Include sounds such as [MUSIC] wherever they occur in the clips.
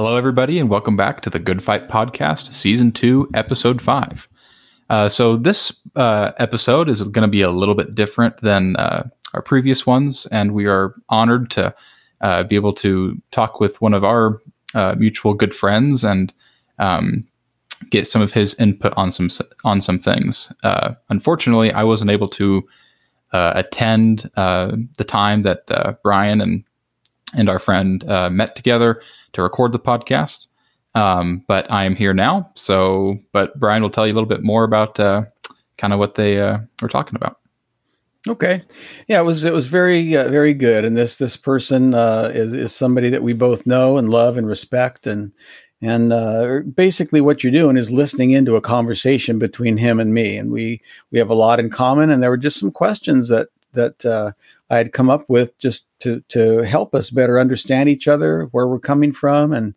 Hello, everybody, and welcome back to the Good Fight Podcast, Season 2, Episode 5. Uh, so, this uh, episode is going to be a little bit different than uh, our previous ones, and we are honored to uh, be able to talk with one of our uh, mutual good friends and um, get some of his input on some on some things. Uh, unfortunately, I wasn't able to attend the time that Brian and and our friend met together to record the podcast. Um, but I am here now. So, but Brian will tell you a little bit more about uh, kind of what they uh, were talking about. Okay, yeah, it was it was very uh, very good, and this this person uh, is is somebody that we both know and love and respect, and and uh, basically what you're doing is listening into a conversation between him and me, and we we have a lot in common, and there were just some questions that that uh, I had come up with just to to help us better understand each other, where we're coming from, and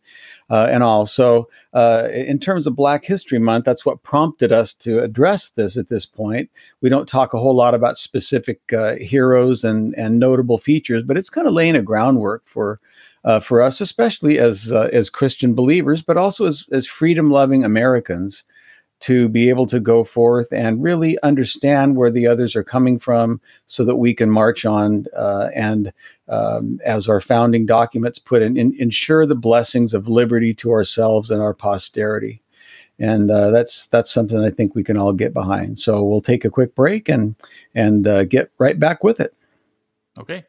uh, and all. So, uh, in terms of Black History Month, that's what prompted us to address this. At this point, we don't talk a whole lot about specific uh, heroes and and notable features, but it's kind of laying a groundwork for. Uh, for us, especially as uh, as Christian believers, but also as as freedom loving Americans, to be able to go forth and really understand where the others are coming from so that we can march on uh, and um, as our founding documents put in, in, ensure the blessings of liberty to ourselves and our posterity and uh, that's that's something I think we can all get behind. So we'll take a quick break and and uh, get right back with it. Okay.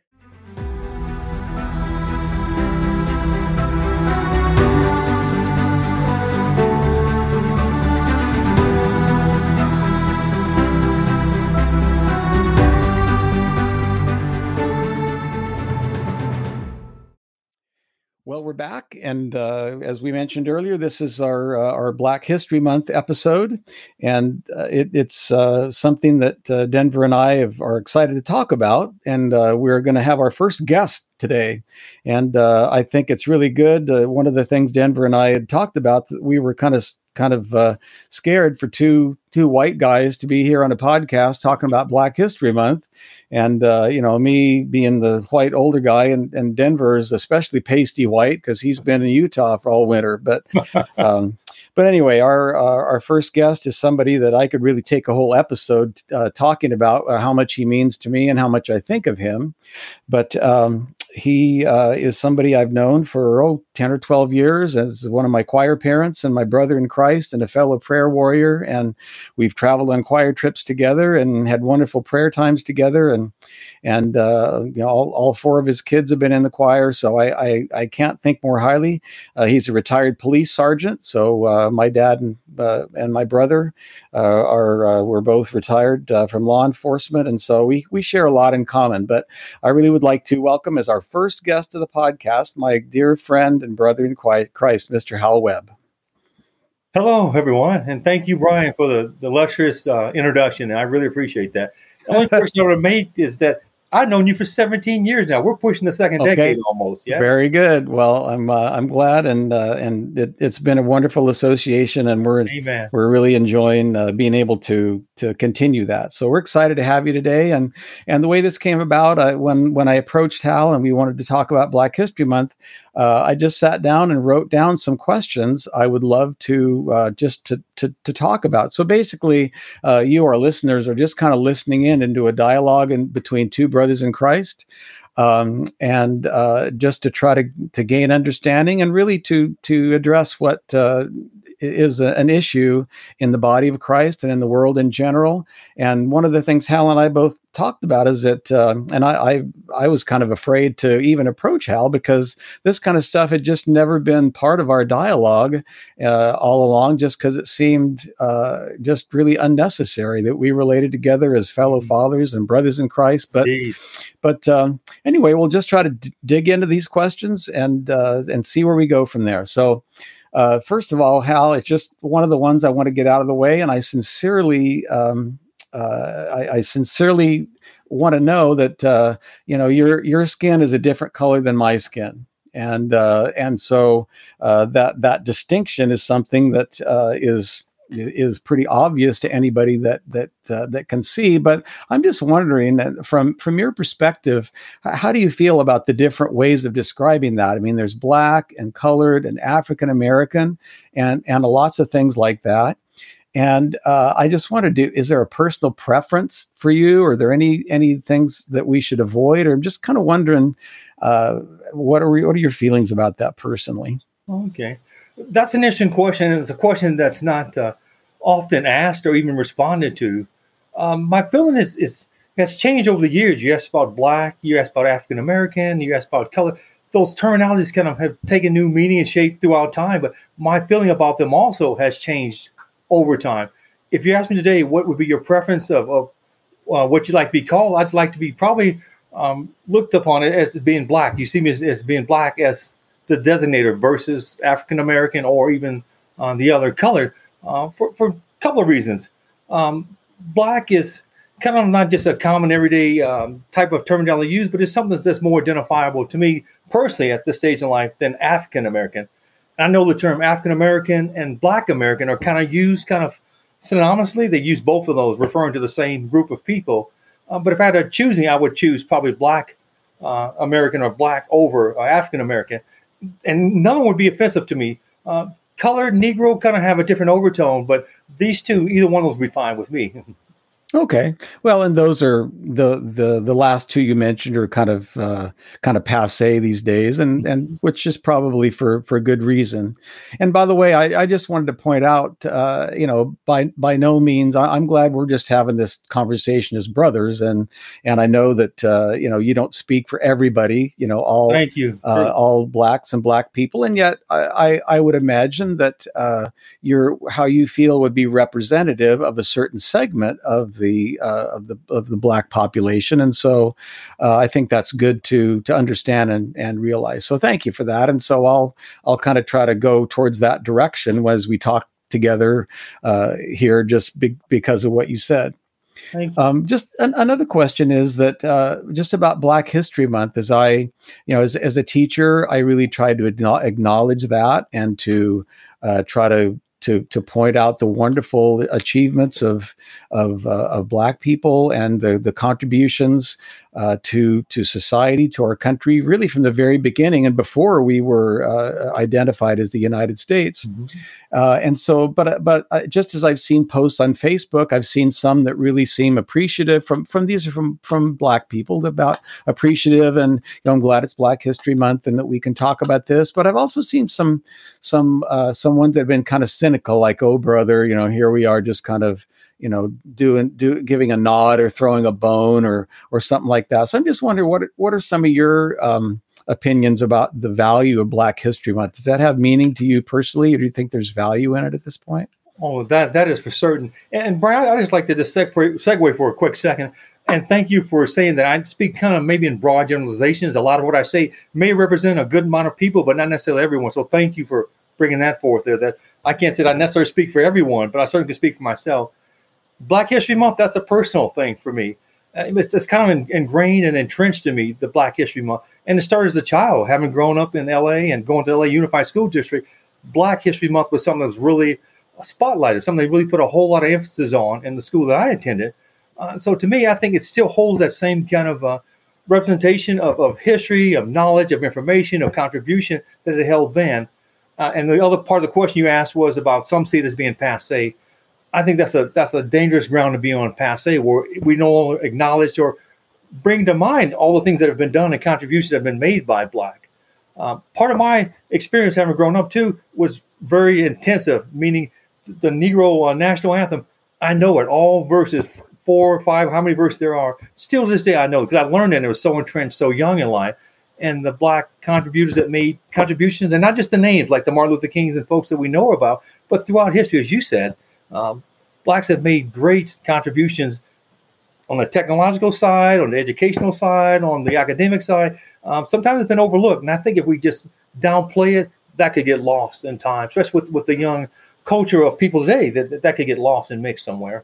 We're back, and uh, as we mentioned earlier, this is our uh, our Black History Month episode, and uh, it, it's uh, something that uh, Denver and I have, are excited to talk about. And uh, we're going to have our first guest today, and I think it's really good. one of the things Denver and I had talked about, that we were kind of kind of scared for two two white guys to be here on a podcast talking about Black History Month and uh, you know me being the white older guy and, and denver is especially pasty white because he's been in utah for all winter. But [LAUGHS] um, but anyway our, our, our first guest is somebody that i could really take a whole episode uh, talking about uh, how much he means to me and how much i think of him. But um, he uh, is somebody I've known for oh, 10 or 12 years as one of my choir parents and my brother in Christ and a fellow prayer warrior. And we've traveled on choir trips together and had wonderful prayer times together. And, and uh, you know, all, all four of his kids have been in the choir. So I, I, I can't think more highly. Uh, he's a retired police sergeant. So uh, my dad and, uh, and my brother uh, are, we're both retired from law enforcement. And so we, we share a lot in common. But I really would like to welcome as our first guest of the podcast, my dear friend and brother in Christ, Mr. Hal Webb. Hello, everyone, and thank you, Brian, for the, the lustrous uh, introduction. I really appreciate that. The only [LAUGHS] person I would make is that I've known you for 17 years now. We're pushing the second okay. decade almost. Yeah. Very good. Well, I'm uh, I'm glad, and uh, and it, has been a wonderful association, and we're Amen. we're really enjoying uh, being able to to continue that. So we're excited to have you today, and and the way this came about, I, when when I approached Hal and we wanted to talk about Black History Month, uh, I just sat down and wrote down some questions I would love to uh, just to, to, to talk about. So basically, uh, you, our listeners, are just kind of listening in into a dialogue in between two brothers in Christ. Um, and uh, just to try to to gain understanding and really to to address what uh, is a, an issue in the body of Christ and in the world in general. And one of the things Hal and I both talked about is that, uh, and I, I, I was kind of afraid to even approach Hal because this kind of stuff had just never been part of our dialogue uh, all along, just because it seemed uh, just really unnecessary that we related together as fellow mm-hmm. fathers and brothers in Christ. But, Indeed. but um, anyway, we'll just try to d- dig into these questions and uh, and see where we go from there. So. Uh, first of all, Hal, it's just one of the ones I want to get out of the way, and I sincerely, um, uh, I, I, sincerely want to know that uh, you know your your skin is a different color than my skin, and uh, and so uh, that that distinction is something that uh, is is pretty obvious to anybody that that uh, that can see. But I'm just wondering, uh, from from your perspective, how do you feel about the different ways of describing that? I mean, there's black and colored and African American, and and lots of things like that. And uh, I just want to is there a personal preference for you? Are there any any things that we should avoid? Or I'm just kind of wondering, uh, what are we, what are your feelings about that personally? Okay. That's an interesting question. It's a question that's not uh, often asked or even responded to. Um, my feeling is, is has changed over the years. You asked about black, you asked about African American, you asked about color. Those terminologies kind of have taken new meaning and shape throughout time, but my feeling about them also has changed over time. If you ask me today, what would be your preference of, of uh, what you'd like to be called? I'd like to be probably um, looked upon it as being black. You see me as, as being black as the designator versus African American or even uh, the other color uh, for, for a couple of reasons. Um, black is kind of not just a common everyday um, type of terminology used, but it's something that's more identifiable to me personally at this stage in life than African American. I know the term African American and Black American are kind of used kind of synonymously. They use both of those, referring to the same group of people. Uh, but if I had a choosing, I would choose probably Black uh, American or Black over uh, African American and none would be offensive to me. Uh, colored Negro kind of have a different overtone, but these two, either one of those would be fine with me. [LAUGHS] Okay. Well, and those are the the the last two you mentioned are kind of uh, kind of passe these days, and and which is probably for for good reason. And by the way, I, I just wanted to point out, uh, you know, by by no means, I, am glad we're just having this conversation as brothers, and and I know that uh, you know you don't speak for everybody, you know, all thank you, uh, all blacks and black people, and yet I I, I would imagine that uh, your how you feel would be representative of a certain segment of the the uh, of the of the black population, and so uh, I think that's good to to understand and and realize. So thank you for that, and so I'll I'll kind of try to go towards that direction as we talk together uh, here, just be- because of what you said. Um, just an, another question is that uh, just about Black History Month, as I, you know, as, as a teacher, I really tried to acknowledge that and to uh, try to to to point out the wonderful achievements of of, uh, of Black people and the the contributions uh, to to society, to our country, really from the very beginning and before we were uh, identified as the United States. Mm-hmm. Uh, and so, but but uh, just as I've seen posts on Facebook, I've seen some that really seem appreciative from from these are from from Black people about appreciative, and you know, I'm glad it's Black History Month and that we can talk about this. But I've also seen some some uh, some ones that have been kind of cynical, like, "Oh, brother, you know, here we are, just kind of." you know, doing do giving a nod or throwing a bone or or something like that. So I'm just wondering what what are some of your um, opinions about the value of Black History Month? Does that have meaning to you personally, or do you think there's value in it at this point? Oh, that that is for certain. And Brian, I just like to just segue, segue for a quick second. And thank you for saying that. I speak kind of maybe in broad generalizations. A lot of what I say may represent a good amount of people, but not necessarily everyone. So thank you for bringing that forth there. That I can't say that I necessarily speak for everyone, but I certainly can speak for myself. Black History Month, that's a personal thing for me. Uh, it's, it's kind of ingrained and entrenched in me, the Black History Month. And it started as a child, having grown up in LA and going to LA Unified School District. Black History Month was something that was really spotlighted, something they really put a whole lot of emphasis on in the school that I attended. Uh, so to me, I think it still holds that same kind of uh, representation of, of history, of knowledge, of information, of contribution that it held then. Uh, and the other part of the question you asked was about some see it as being passe. I think that's a that's a dangerous ground to be on passe, where we no longer acknowledge or bring to mind all the things that have been done and contributions that have been made by Black. Uh, part of my experience having grown up too was very intensive, meaning the Negro uh, national anthem. I know it all verses four or five, how many verses there are. Still to this day, I know because I learned it. And it was so entrenched, so young in life. And the black contributors that made contributions, and not just the names like the Martin Luther Kings and folks that we know about, but throughout history, as you said, um, blacks have made great contributions on the technological side, on the educational side, on the academic side. Um, sometimes it's been overlooked, and I think if we just downplay it, that could get lost in time, especially with with the young culture of people today. That that could get lost and mixed somewhere.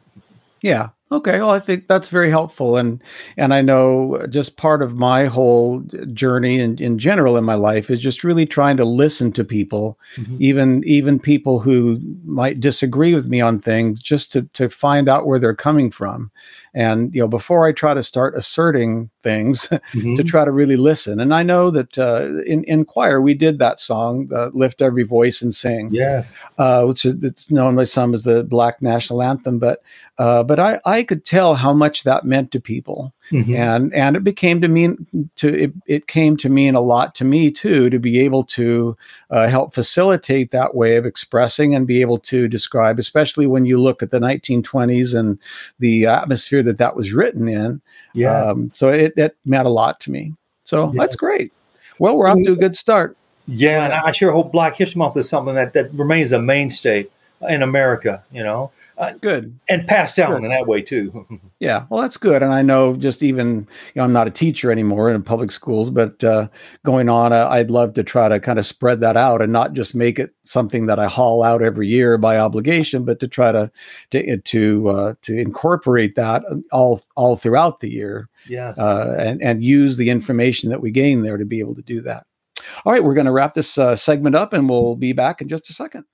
Yeah, Okay, well, I think that's very helpful, and and I know just part of my whole journey in, in general in my life is just really trying to listen to people, mm-hmm. even even people who might disagree with me on things, just to to find out where they're coming from, and you know before I try to start asserting things, [LAUGHS] mm-hmm. to try to really listen. And I know that uh, in in choir we did that song, uh, "Lift Every Voice and Sing," yes, uh, which is it's known by some as the Black National Anthem, but uh, but I, I could tell how much that meant to people, mm-hmm. and and it became to mean to it, it came to mean a lot to me too to be able to uh, help facilitate that way of expressing and be able to describe, especially when you look at the 1920s and the atmosphere that that was written in. Yeah. Um, so it, it meant a lot to me. So yeah. that's great. Well, we're off to a good start. Yeah, and I sure hope Black History Month is something that, that remains a mainstay in America, you know. Uh, good. And passed down good. in that way too. [LAUGHS] yeah, well, that's good. And I know just even, you know, I'm not a teacher anymore in public schools, but uh, going on, uh, I'd love to try to kind of spread that out and not just make it something that I haul out every year by obligation, but to try to to to, uh, to incorporate that all all throughout the year. Yeah. Uh, and and use the information that we gain there to be able to do that. All right, we're going to wrap this uh, segment up, and we'll be back in just a second.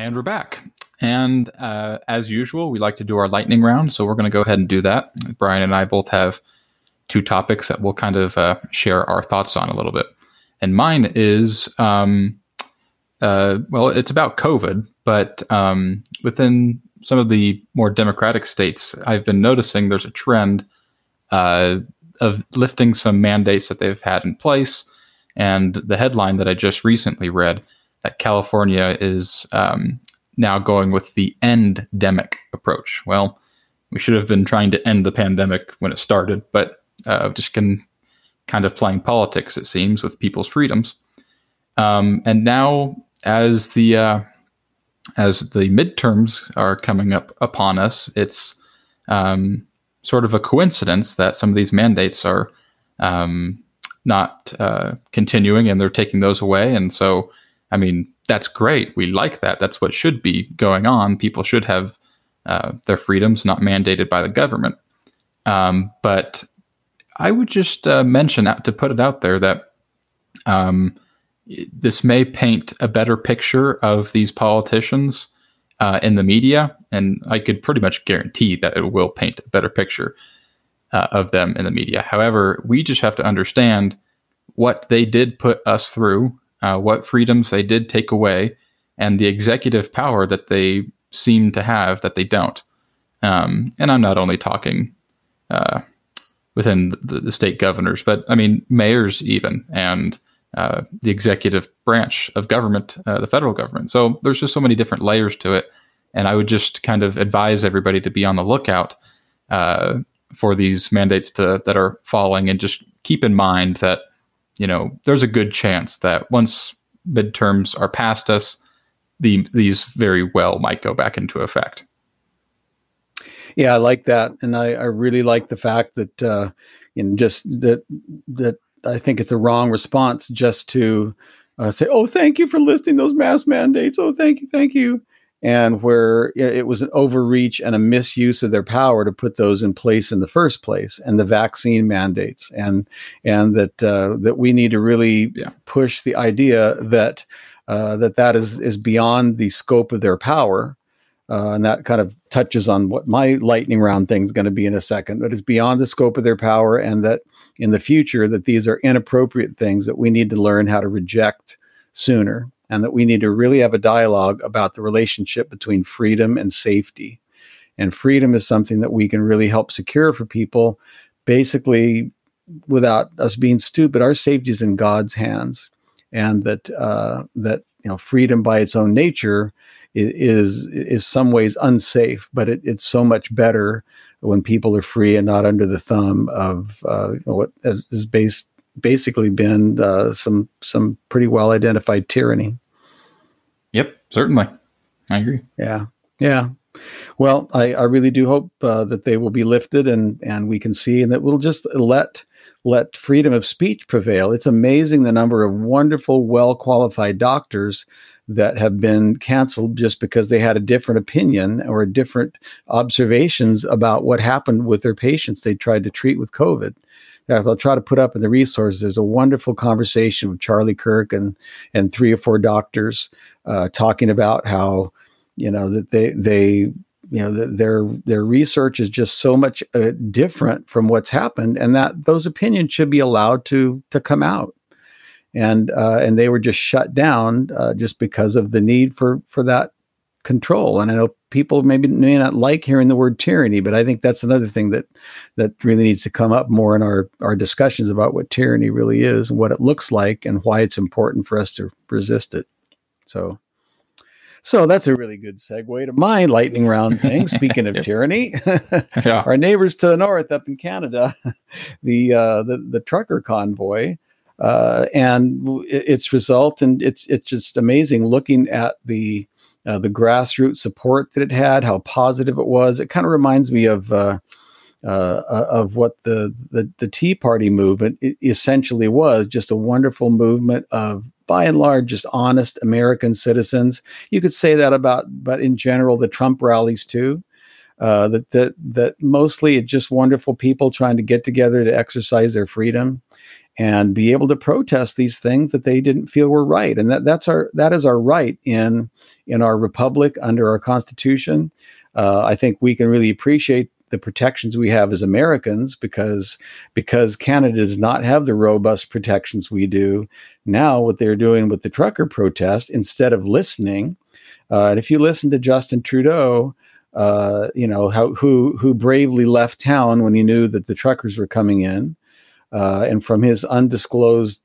And we're back. And uh, as usual, we like to do our lightning round. So we're going to go ahead and do that. Brian and I both have two topics that we'll kind of uh, share our thoughts on a little bit. And mine is, um, uh, well, it's about COVID, but um, within some of the more democratic states, I've been noticing there's a trend uh, of lifting some mandates that they've had in place. And the headline that I just recently read that California is um, now going with the endemic approach. Well, we should have been trying to end the pandemic when it started, but uh, just can kind of playing politics, it seems, with people's freedoms. Um, and now, as the uh, as the midterms are coming up upon us, it's um, sort of a coincidence that some of these mandates are um, not uh, continuing, and they're taking those away. And so I mean, that's great. We like that. That's what should be going on. People should have uh, their freedoms not mandated by the government. Um, but I would just uh, mention to put it out there that um, this may paint a better picture of these politicians uh, in the media, and I could pretty much guarantee that it will paint a better picture uh, of them in the media. However, we just have to understand what they did put us through uh, what freedoms they did take away, and the executive power that they seem to have that they don't. Um, and I'm not only talking uh, within the, the, state governors, but I mean mayors even, and uh, the executive branch of government, uh, the federal government. So there's just so many different layers to it, and I would just kind of advise everybody to be on the lookout uh, for these mandates to that are falling, and just keep in mind that you know, there's a good chance that once midterms are past us, the these very well might go back into effect. Yeah, I like that, and I, I really like the fact that uh, just that that I think it's a wrong response just to uh, say, "Oh, thank you for listing those mask mandates." Oh, thank you, thank you and where it was an overreach and a misuse of their power to put those in place in the first place, and the vaccine mandates, and and that uh, that we need to really yeah. push the idea that uh, that that is is beyond the scope of their power, uh, and that kind of touches on what my lightning round thing is going to be in a second. But it's beyond the scope of their power, and that in the future that these are inappropriate things that we need to learn how to reject sooner and that we need to really have a dialogue about the relationship between freedom and safety. And freedom is something that we can really help secure for people, basically, without us being stupid. Our safety is in God's hands, and that uh, that you know freedom by its own nature is is some ways unsafe, but it, it's so much better when people are free and not under the thumb of uh, what is based basically been uh, some some pretty well identified tyranny. Yep, Certainly, I agree. Yeah, yeah. Well, I, I really do hope uh, that they will be lifted and and we can see and that we'll just let let freedom of speech prevail. It's amazing the number of wonderful, well qualified doctors that have been canceled just because they had a different opinion or different observations about what happened with their patients they tried to treat with COVID. I'll try to put up in the resources. There's a wonderful conversation with Charlie Kirk and and three or four doctors uh, talking about how you know that they they you know the, their their research is just so much uh, different from what's happened and that those opinions should be allowed to to come out and uh, and they were just shut down uh, just because of the need for for that control and i know people maybe may not like hearing the word tyranny but i think that's another thing that that really needs to come up more in our our discussions about what tyranny really is and what it looks like and why it's important for us to resist it so so that's a really good segue to my lightning round thing. [LAUGHS] Speaking of tyranny, [LAUGHS] yeah. our neighbors to the north up in Canada, [LAUGHS] the uh, the, the trucker convoy, uh, and its result, and it's it's just amazing looking at the uh, the grassroots support that it had, how positive it was. It kind of reminds me of. Uh, uh, uh, of what the, the, the Tea Party movement essentially was, just a wonderful movement of by and large just honest American citizens. You could say that about, but in general, the Trump rallies too. Uh, that that that mostly just wonderful people trying to get together to exercise their freedom and be able to protest these things that they didn't feel were right and that that's our that is our right in in our republic under our constitution uh, i think we can really appreciate the protections we have as Americans because because Canada does not have the robust protections we do. Now, what they're doing with the trucker protest, instead of listening, uh, and if you listen to Justin Trudeau, uh, you know how who who bravely left town when he knew that the truckers were coming in, uh, and from his undisclosed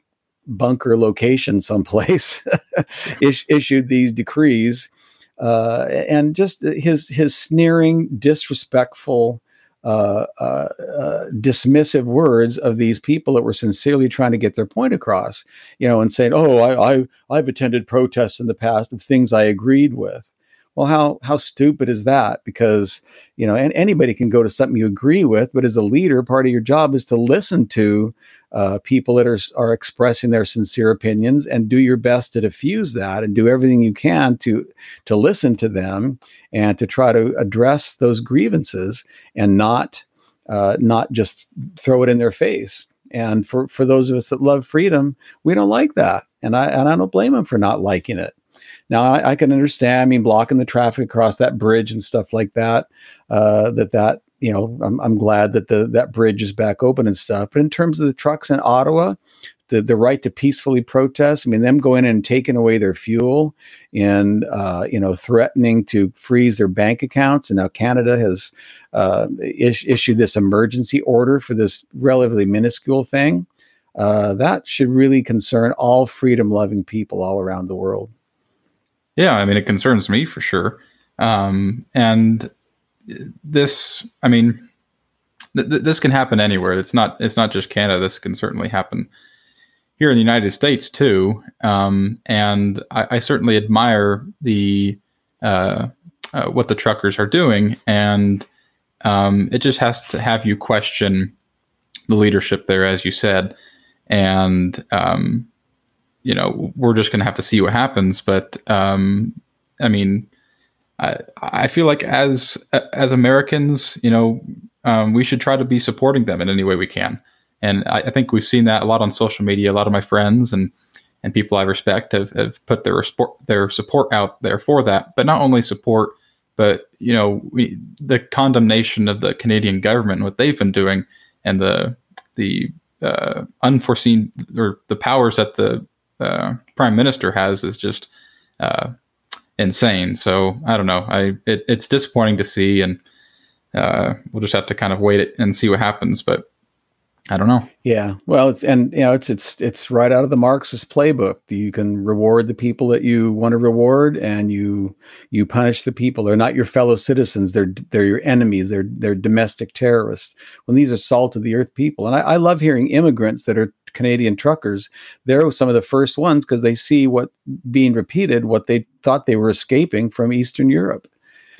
bunker location someplace [LAUGHS] is, issued these decrees uh, and just his his sneering, disrespectful, uh, uh, uh, dismissive words of these people that were sincerely trying to get their point across, you know, and saying, "Oh, I, I I've attended protests in the past of things I agreed with." Well, how how stupid is that? Because you know, and anybody can go to something you agree with, but as a leader, part of your job is to listen to uh, people that are are expressing their sincere opinions and do your best to diffuse that and do everything you can to to listen to them and to try to address those grievances and not uh, not just throw it in their face. And for for those of us that love freedom, we don't like that, and I and I don't blame them for not liking it. Now I, I, can understand. I mean, blocking the traffic across that bridge and stuff like that. Uh, that that you know, I'm, I'm glad that the that bridge is back open and stuff. But in terms of the trucks in Ottawa, the, the right to peacefully protest. I mean, them going in and taking away their fuel and, uh, you know, threatening to freeze their bank accounts. And now Canada has uh, is- issued this emergency order for this relatively minuscule thing. Uh, that should really concern all freedom loving people all around the world. Yeah, I mean, it concerns me for sure. Um, and this, I mean, th- th- this can happen anywhere. It's not. It's not just Canada. This can certainly happen here in the United States too. Um, and I, I, certainly admire the uh, uh, what the truckers are doing, and um, it just has to have you question the leadership there, as you said, and um, you know, we're just going to have to see what happens. But um, I mean, I, I feel like as as Americans, you know, um, we should try to be supporting them in any way we can. And I, I, think we've seen that a lot on social media. A lot of my friends and and people I respect have, have put their support their support out there for that. But not only support, but you know, we, the condemnation of the Canadian government, and what they've been doing, and the the uh, unforeseen or the powers that the uh, prime minister has is just uh, insane. So I don't know. I it, it's disappointing to see, and uh, we'll just have to kind of wait it and see what happens. But I don't know. Yeah, well, it's and you know it's it's it's right out of the Marxist playbook. You can reward the people that you want to reward, and you you punish the people. They're not your fellow citizens. They're they're your enemies. They're they're domestic terrorists. When these are salt of the earth people, and I, I love hearing immigrants that are Canadian truckers. They're some of the first ones because they see what being repeated, what they thought they were escaping from Eastern Europe.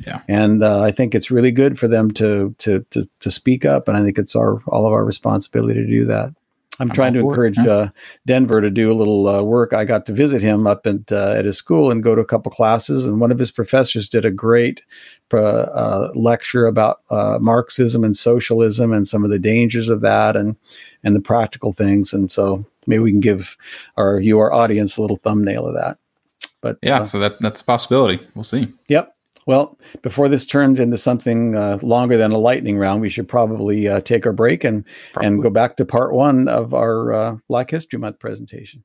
Yeah. And uh, I think it's really good for them to, to to to speak up, and I think it's our all of our responsibility to do that. I'm, I'm trying to encourage uh, Denver to do a little uh, work. I got to visit him up at, uh, at his school and go to a couple classes, and one of his professors did a great uh, lecture about uh, Marxism and socialism and some of the dangers of that and and the practical things. And so maybe we can give our you our audience a little thumbnail of that. But yeah, so that that's a possibility. We'll see. Yep. Well, before this turns into something uh, longer than a lightning round, we should probably uh, take our break and probably. and go back to part one of our uh, Black History Month presentation.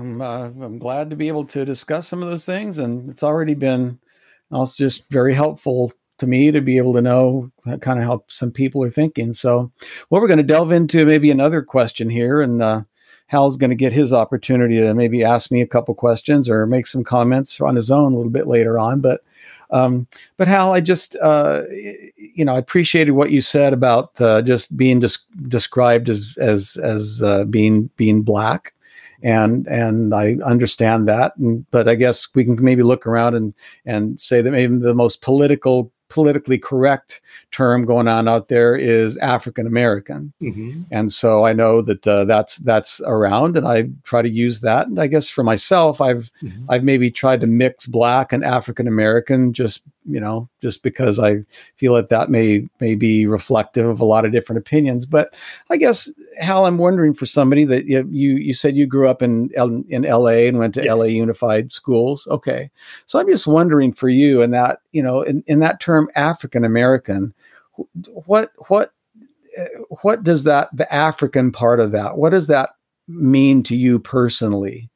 I'm uh, I'm glad to be able to discuss some of those things, and it's already been also just very helpful to me to be able to know kind of how some people are thinking. So, well, we're going to delve into maybe another question here, and uh, Hal's going to get his opportunity to maybe ask me a couple questions or make some comments on his own a little bit later on. But um, but Hal, I just uh, you know I appreciated what you said about uh, just being des- described as as as uh, being being black and and I understand that. And, but I guess we can maybe look around and and say that maybe the most political politically correct term going on out there is African American, mm-hmm. and so I know that uh, that's that's around, and I try to use that. And I guess for myself, I've mm-hmm. I've maybe tried to mix Black and African American just you know, just because I feel that that may may be reflective of a lot of different opinions. But I guess Hal, I'm wondering for somebody that you you said you grew up in in L.A. and went to yes. L.A. Unified Schools. Okay, so I'm just wondering for you, and that you know, in, in that term African American, what what what does that the African part of that? What does that mean to you personally?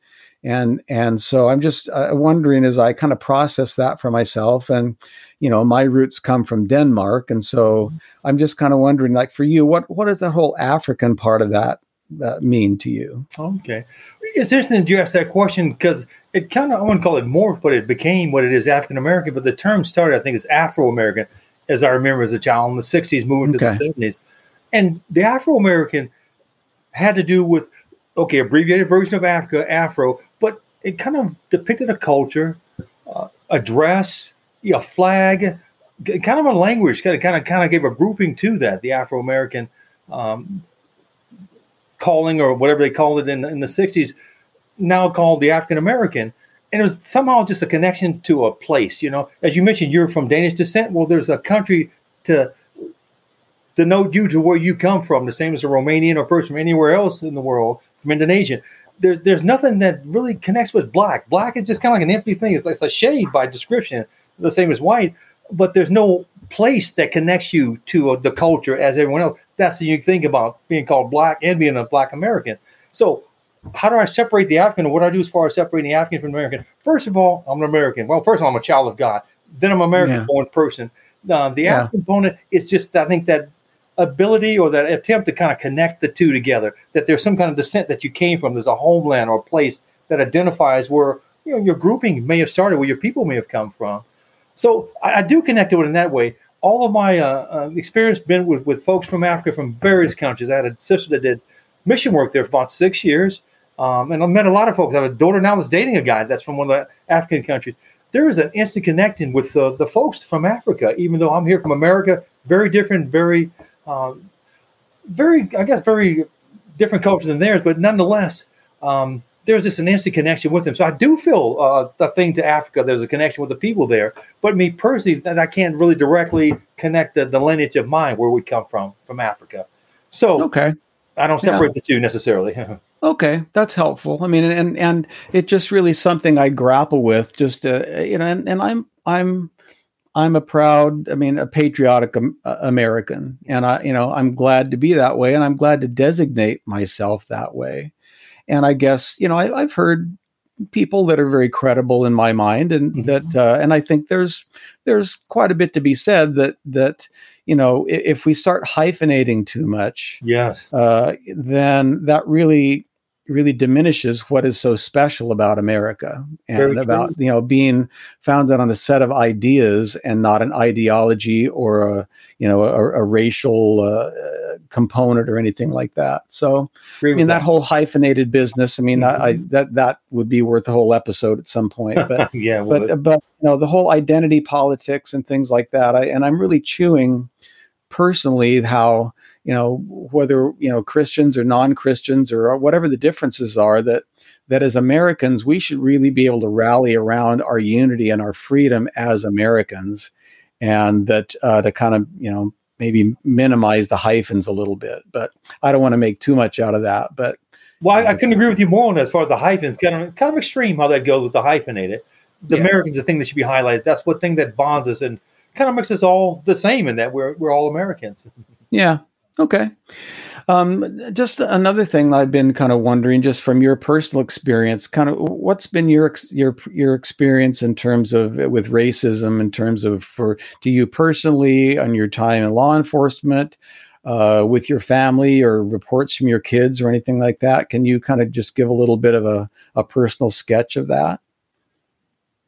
and and so i'm just uh, wondering as i kind of process that for myself and you know my roots come from denmark and so mm-hmm. i'm just kind of wondering like for you what what does the whole african part of that that mean to you okay it's interesting you ask that question because it kind of i wouldn't call it morph but it became what it is african american but the term started i think as afro american as i remember as a child in the 60s moving okay. to the 70s and the afro american had to do with okay, abbreviated version of Africa, Afro, but it kind of depicted a culture, uh, a dress, a flag, kind of a language, kind of kind of kind of gave a grouping to that, the Afro American um, calling or whatever they called it in, in the '60s, now called the African American. And it was somehow just a connection to a place, you know. As you mentioned, you're from Danish descent. Well, there's a country to denote you to where you come from, the same as a Romanian or person from anywhere else in the world from Indonesia. There, there's nothing that really connects with black. Black is just kind of like an empty thing. It's like a shade by description, the same as white. But there's no place that connects you to uh, the culture as everyone else. That's the unique thing about being called black and being a black American. So, how do I separate the African? Or what do I do as far as separating the African from the American? First of all, I'm an American. Well, first of all, I'm a child of God. Then I'm an American-born person. Uh, the yeah. African component is just, I think that ability or that attempt to kind of connect the two together that there's some kind of descent that you came from there's a homeland or a place that identifies where you know your grouping may have started where your people may have come from so i, I do connect to it in that way all of my uh, uh, experience been with, with folks from africa from various countries i had a sister that did mission work there for about six years um, and i met a lot of folks i have a daughter now that's dating a guy that's from one of the african countries there is an instant connecting with the, the folks from africa even though i'm here from america very different very um, very, I guess, very different cultures than theirs, but nonetheless, um, there's just an instant connection with them. So I do feel uh, the thing to Africa. There's a connection with the people there, but me personally, that I can't really directly connect the, the lineage of mine where we come from from Africa. So okay, I don't separate yeah. the two necessarily. [LAUGHS] okay, that's helpful. I mean, and and it's just really something I grapple with. Just uh, you know, and, and I'm I'm I'm a proud, I mean, a patriotic um, American, and I, you know, I'm glad to be that way, and I'm glad to designate myself that way. And I guess, you know, I, have heard people that are very credible in my mind, and mm-hmm. that, uh, and I think there's there's quite a bit to be said that that you know if, if we start hyphenating too much, yes, uh, then that really really diminishes what is so special about America and Very about true. you know being founded on a set of ideas and not an ideology or a you know a, a racial uh, component or anything like that. So I mean that, that, whole hyphenated business. I mean mm-hmm. I, I, that that would be worth a whole episode at some point. But [LAUGHS] yeah, well, but but you know the whole identity politics and things like that. I and I'm really chewing personally how you know whether you know Christians or non-Christians or whatever the differences are that that as Americans we should really be able to rally around our unity and our freedom as Americans and that uh, to kind of you know maybe minimize the hyphens a little bit. But I don't want to make too much out of that but well I, I couldn't agree with you more on as far as the hyphens kind of kind of extreme how that goes with the hyphenated the yeah. Americans the thing that should be highlighted that's what thing that bonds us and kind of makes us all the same in that we're we're all Americans. Yeah Okay. Um, just another thing I've been kind of wondering, just from your personal experience, kind of what's been your your your experience in terms of with racism, in terms of for to you personally on your time in law enforcement, uh, with your family, or reports from your kids, or anything like that. Can you kind of just give a little bit of a, a personal sketch of that?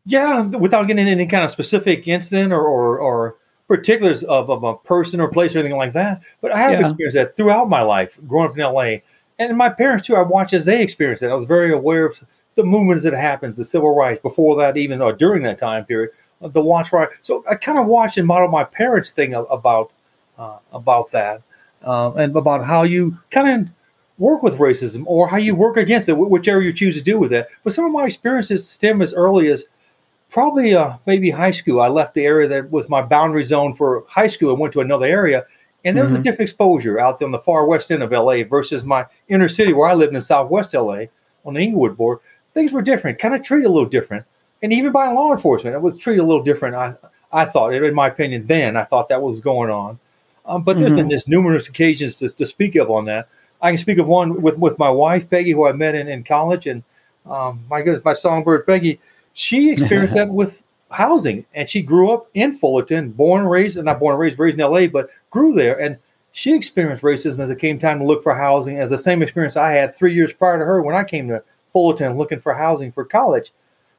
Yeah, without getting into any kind of specific incident or or, or particulars of, of a person or place or anything like that. But I have yeah. experienced that throughout my life, growing up in LA. And my parents too, I watched as they experienced it. I was very aware of the movements that happened, the civil rights before that, even or during that time period, uh, the Watts riot. So I kind of watched and modeled my parents' thing about uh, about that, uh, and about how you kind of work with racism or how you work against it, whichever you choose to do with it. But some of my experiences stem as early as probably uh, maybe high school. I left the area that was my boundary zone for high school and went to another area. And there was mm-hmm. a different exposure out there on the far west end of LA versus my inner city where I lived in Southwest LA on the Inglewood board. Things were different, kind of treated a little different. And even by law enforcement, it was treated a little different. I, I thought, in my opinion, then I thought that was going on. Um, but there's mm-hmm. been just numerous occasions to, to speak of on that. I can speak of one with, with my wife, Peggy, who I met in, in college. And um, my goodness, my songbird, Peggy, she experienced [LAUGHS] that with housing, and she grew up in Fullerton, born and raised, not born and raised, raised in L.A., but grew there, and she experienced racism as it came time to look for housing, as the same experience I had three years prior to her when I came to Fullerton looking for housing for college.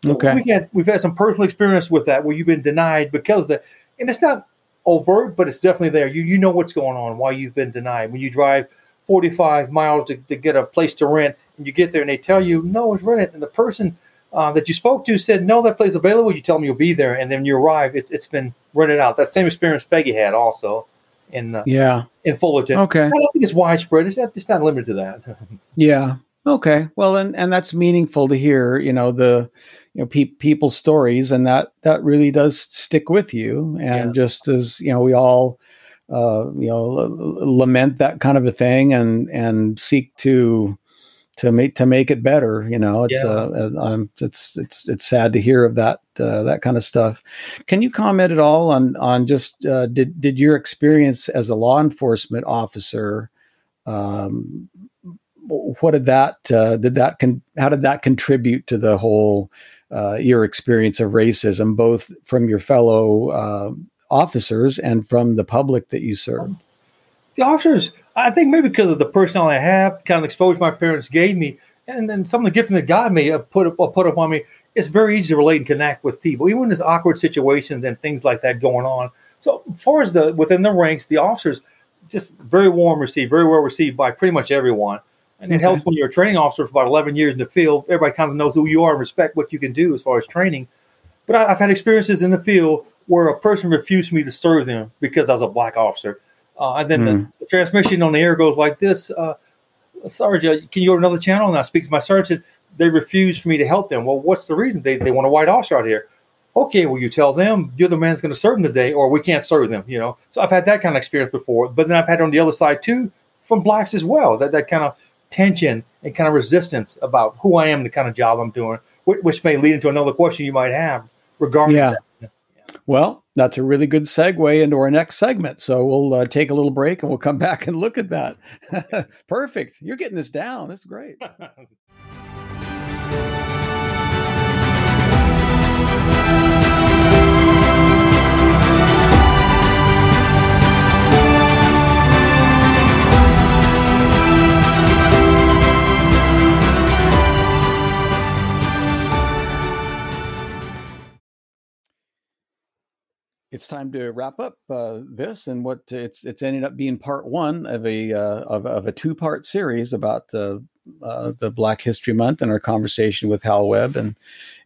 Okay, we had we've had some personal experience with that where you've been denied because the, and it's not overt, but it's definitely there. You you know what's going on, why you've been denied. When you drive 45 miles to, to get a place to rent, and you get there and they tell you no, it's rented, and the person uh, that you spoke to said, no, that place available. You tell them you'll be there, and then you arrive, it's, it's been rented out. That same experience Peggy had also in uh, yeah in Fullerton. Okay, I don't think it's widespread. It's not, it's not limited to that. [LAUGHS] yeah. Okay. Well, and and that's meaningful to hear. You know the you know pe- people's stories, and that that really does stick with you. And yeah. just as you know, we all uh, you know l- lament that kind of a thing, and and seek to to make to make it better. You know, it's yeah. uh, um, it's it's it's sad to hear of that uh, that kind of stuff. Can you comment at all on on just uh, did did your experience as a law enforcement officer? Um, what did that uh, did that con- how did that contribute to the whole uh, your experience of racism, both from your fellow uh, officers and from the public that you served? The officers I think maybe because of the personality I have, kind of exposure my parents gave me, and then some of the gifting that God may have put up, uh, put upon me, it's very easy to relate and connect with people, even in this awkward situations and things like that going on. So, as far as the within the ranks, the officers just very warm received, very well received by pretty much everyone. And it helps when you're a training officer for about 11 years in the field. Everybody kind of knows who you are and respect what you can do as far as training. But I, I've had experiences in the field where a person refused me to serve them because I was a black officer. Uh, and then mm. the, hmm. the, transmission on the air goes like this. Uh, Sergeant, can you go to another channel? And I speak to my sergeant. They refuse for me to help them. Well, what's the reason? They, they want a white officer out here. Okay, well, you tell them you're the man that's going to serve them today, or we can't serve them, you know. So I've had that kind of experience before. But then I've had on the other side, too, from blacks as well, that, that kind of tension and kind of resistance about who I am, the kind of job I'm doing, which, which may lead into another question you might have regarding yeah. that. Well, that's a really good segue into our next segment. So we'll uh, take a little break and we'll come [LAUGHS] back and look at that. [LAUGHS] Perfect. You're getting this down. That's great. [LAUGHS] it's time to wrap up uh, this and what it's it's ended up being part one of a uh, of, of, a two part series about the uh, the Black History Month and our conversation with Hal Webb and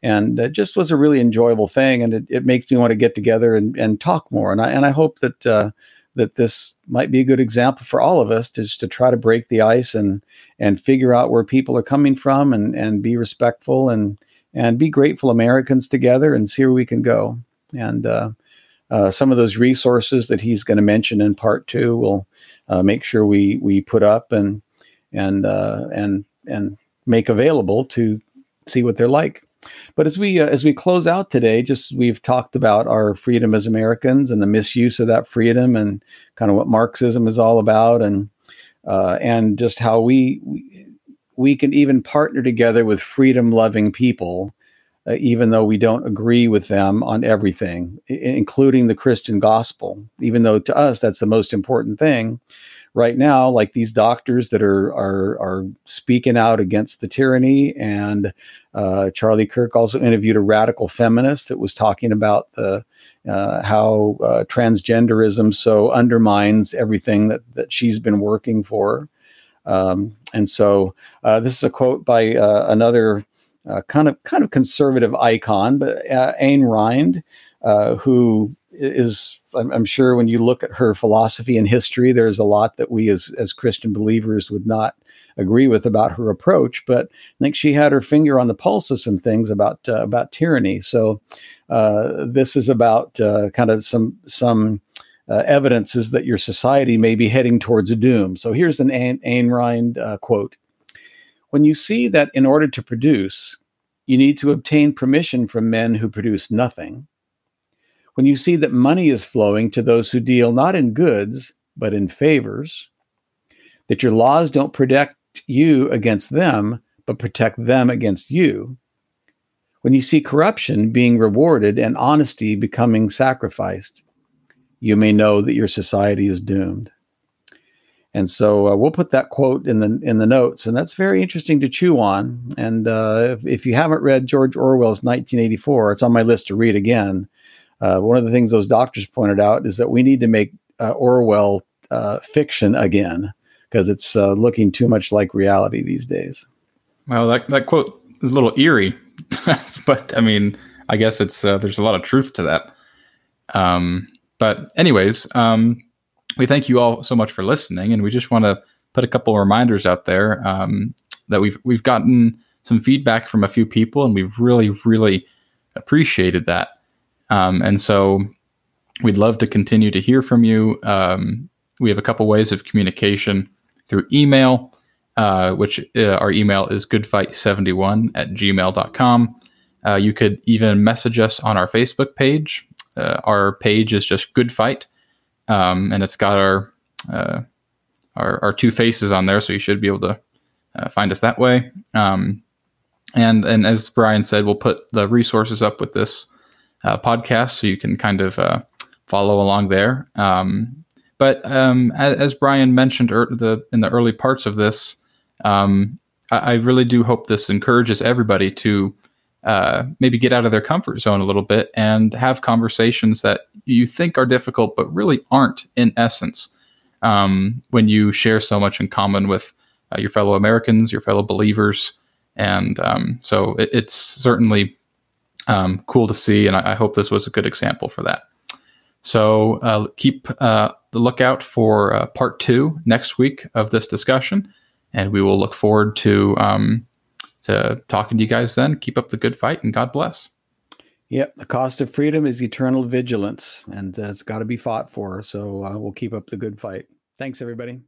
and it just was a really enjoyable thing and it, it makes me want to get together and, and talk more. And I and I hope that uh, that this might be a good example for all of us to just to try to break the ice and and figure out where people are coming from and and be respectful and and be grateful Americans together and see where we can go. And uh, some of those resources that he's going to mention in part two, we'll uh, make sure we we put up and and uh, and and make available to see what they're like. But as we uh, as we close out today, just we've talked about our freedom as Americans and the misuse of that freedom, and kind of what Marxism is all about, and uh, and just how we, we we can even partner together with freedom loving people uh, even though we don't agree with them on everything, I- including the Christian gospel, even though to us that's the most important thing. Right now, like these doctors that are are are speaking out against the tyranny, and uh, Charlie Kirk also interviewed a radical feminist that was talking about the uh, how uh, transgenderism so undermines everything that that she's been working for. Um, and so, uh, this is a quote by uh, another uh, kind of kind of conservative icon, but uh, Ayn Rand, uh, who is I'm, I'm, sure when you look at her philosophy and history, there's a lot that we as as Christian believers would not agree with about her approach. But I think she had her finger on the pulse of some things about uh, about tyranny. So uh, this is about uh, kind of some some. evidences that your society may be heading towards a doom. So here's an Ayn, Ayn Rand quote when you see that in order to produce, you need to obtain permission from men who produce nothing, when you see that money is flowing to those who deal not in goods, but in favors, that your laws don't protect you against them, but protect them against you, when you see corruption being rewarded and honesty becoming sacrificed, you may know that your society is doomed. And so uh, we'll put that quote in the in the notes, and that's very interesting to chew on. And uh, if, if, you haven't read George Orwell's 1984, it's on my list to read again. Uh, one of the things those doctors pointed out is that we need to make uh, Orwell uh, fiction again because it's uh, looking too much like reality these days. Well, that that quote is a little eerie, [LAUGHS] but I mean, I guess it's there's a lot of truth to that. Um, but anyways. Um, we thank you all so much for listening, and we just want to put a couple reminders out there um, that we've we've gotten some feedback from a few people, and we've really really appreciated that. Um, and so we'd love to continue to hear from you. Um, we have a couple ways of communication through email, uh, which uh, our email is goodfight71 at gmail.com. Uh, you could even message us on our Facebook page. Uh, our page is just Good Fight um, and it's got our, uh, our, our two faces on there, so you should be able to uh, find us that way. Um, and and as Brian said, we'll put the resources up with this uh, podcast, so you can kind of uh, follow along there. Um, but um, as, as, Brian mentioned er, the in the early parts of this, um, I, I really do hope this encourages everybody to uh, maybe get out of their comfort zone a little bit and have conversations that you think are difficult, but really aren't in essence. Um, when you share so much in common with uh, your fellow Americans, your fellow believers, and um, so it, it's certainly um, cool to see, and I, I, hope this was a good example for that. So uh, keep uh, the lookout for uh, part two next week of this discussion, and we will look forward to um, to talking to you guys then. Keep up the good fight and God bless. Yep. The cost of freedom is eternal vigilance, and uh, it's got to be fought for. So uh, we'll keep up the good fight. Thanks, everybody.